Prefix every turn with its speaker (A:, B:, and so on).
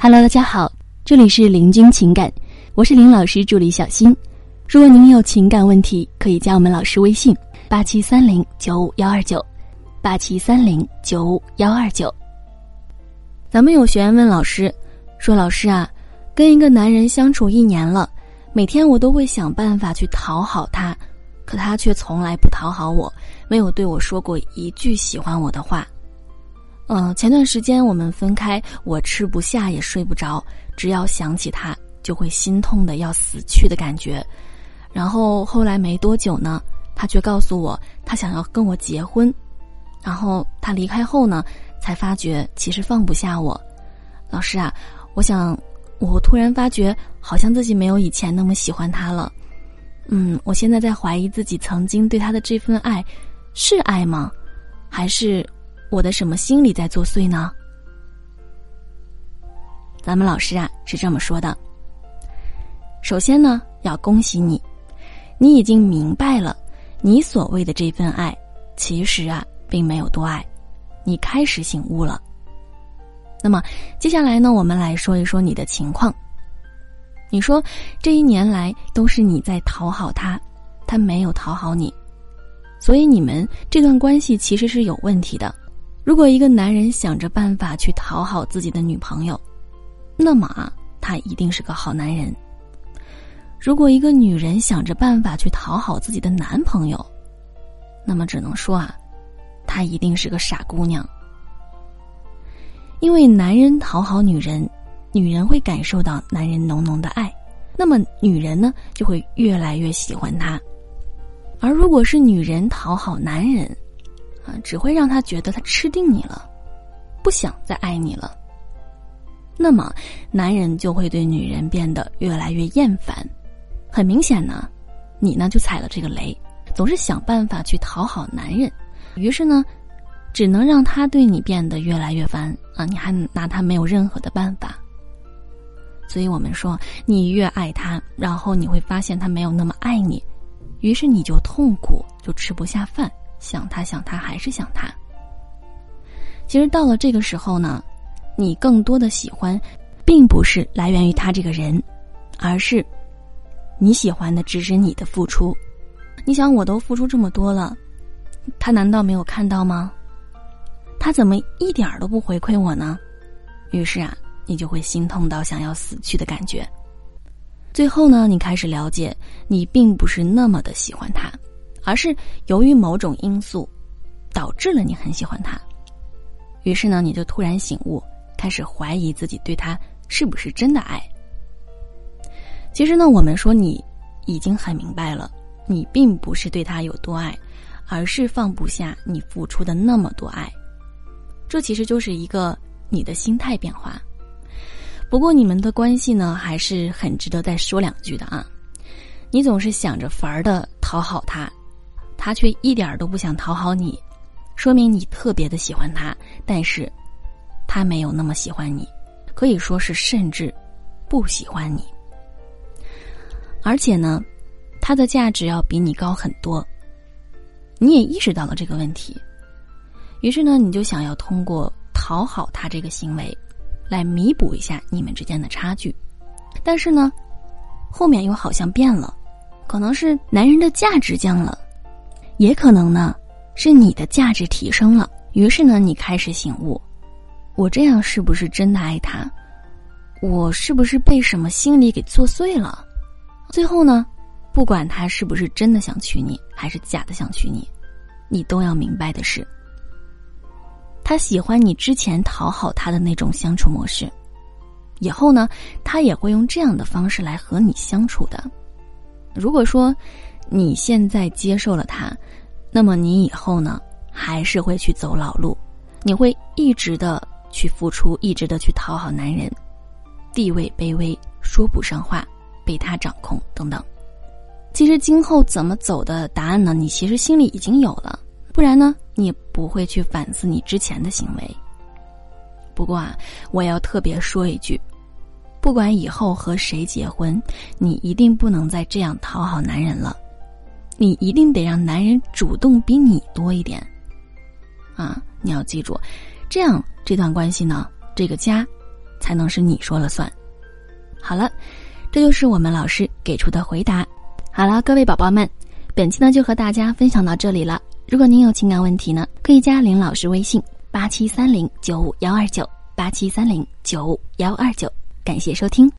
A: Hello，大家好，这里是林君情感，我是林老师助理小新。如果您有情感问题，可以加我们老师微信：八七三零九五幺二九，八七三零九五幺二九。咱们有学员问老师，说老师啊，跟一个男人相处一年了，每天我都会想办法去讨好他，可他却从来不讨好我，没有对我说过一句喜欢我的话。嗯，前段时间我们分开，我吃不下也睡不着，只要想起他，就会心痛的要死去的感觉。然后后来没多久呢，他却告诉我他想要跟我结婚。然后他离开后呢，才发觉其实放不下我。老师啊，我想，我突然发觉好像自己没有以前那么喜欢他了。嗯，我现在在怀疑自己曾经对他的这份爱，是爱吗？还是？我的什么心理在作祟呢？咱们老师啊是这么说的。首先呢，要恭喜你，你已经明白了，你所谓的这份爱，其实啊并没有多爱，你开始醒悟了。那么接下来呢，我们来说一说你的情况。你说这一年来都是你在讨好他，他没有讨好你，所以你们这段关系其实是有问题的。如果一个男人想着办法去讨好自己的女朋友，那么啊，他一定是个好男人。如果一个女人想着办法去讨好自己的男朋友，那么只能说啊，她一定是个傻姑娘。因为男人讨好女人，女人会感受到男人浓浓的爱，那么女人呢就会越来越喜欢他。而如果是女人讨好男人，只会让他觉得他吃定你了，不想再爱你了。那么，男人就会对女人变得越来越厌烦。很明显呢，你呢就踩了这个雷，总是想办法去讨好男人，于是呢，只能让他对你变得越来越烦啊！你还拿他没有任何的办法。所以我们说，你越爱他，然后你会发现他没有那么爱你，于是你就痛苦，就吃不下饭。想他想他还是想他。其实到了这个时候呢，你更多的喜欢，并不是来源于他这个人，而是你喜欢的只是你的付出。你想，我都付出这么多了，他难道没有看到吗？他怎么一点儿都不回馈我呢？于是啊，你就会心痛到想要死去的感觉。最后呢，你开始了解，你并不是那么的喜欢他。而是由于某种因素，导致了你很喜欢他，于是呢，你就突然醒悟，开始怀疑自己对他是不是真的爱。其实呢，我们说你已经很明白了，你并不是对他有多爱，而是放不下你付出的那么多爱。这其实就是一个你的心态变化。不过你们的关系呢，还是很值得再说两句的啊。你总是想着法儿的讨好他。他却一点都不想讨好你，说明你特别的喜欢他，但是，他没有那么喜欢你，可以说是甚至不喜欢你。而且呢，他的价值要比你高很多。你也意识到了这个问题，于是呢，你就想要通过讨好他这个行为，来弥补一下你们之间的差距。但是呢，后面又好像变了，可能是男人的价值降了。也可能呢，是你的价值提升了，于是呢，你开始醒悟，我这样是不是真的爱他？我是不是被什么心理给作祟了？最后呢，不管他是不是真的想娶你，还是假的想娶你，你都要明白的是，他喜欢你之前讨好他的那种相处模式，以后呢，他也会用这样的方式来和你相处的。如果说，你现在接受了他，那么你以后呢，还是会去走老路，你会一直的去付出，一直的去讨好男人，地位卑微，说不上话，被他掌控等等。其实今后怎么走的答案呢？你其实心里已经有了，不然呢，你不会去反思你之前的行为。不过啊，我要特别说一句，不管以后和谁结婚，你一定不能再这样讨好男人了。你一定得让男人主动比你多一点，啊！你要记住，这样这段关系呢，这个家才能是你说了算。好了，这就是我们老师给出的回答。好了，各位宝宝们，本期呢就和大家分享到这里了。如果您有情感问题呢，可以加林老师微信八七三零九五幺二九八七三零九五幺二九。感谢收听。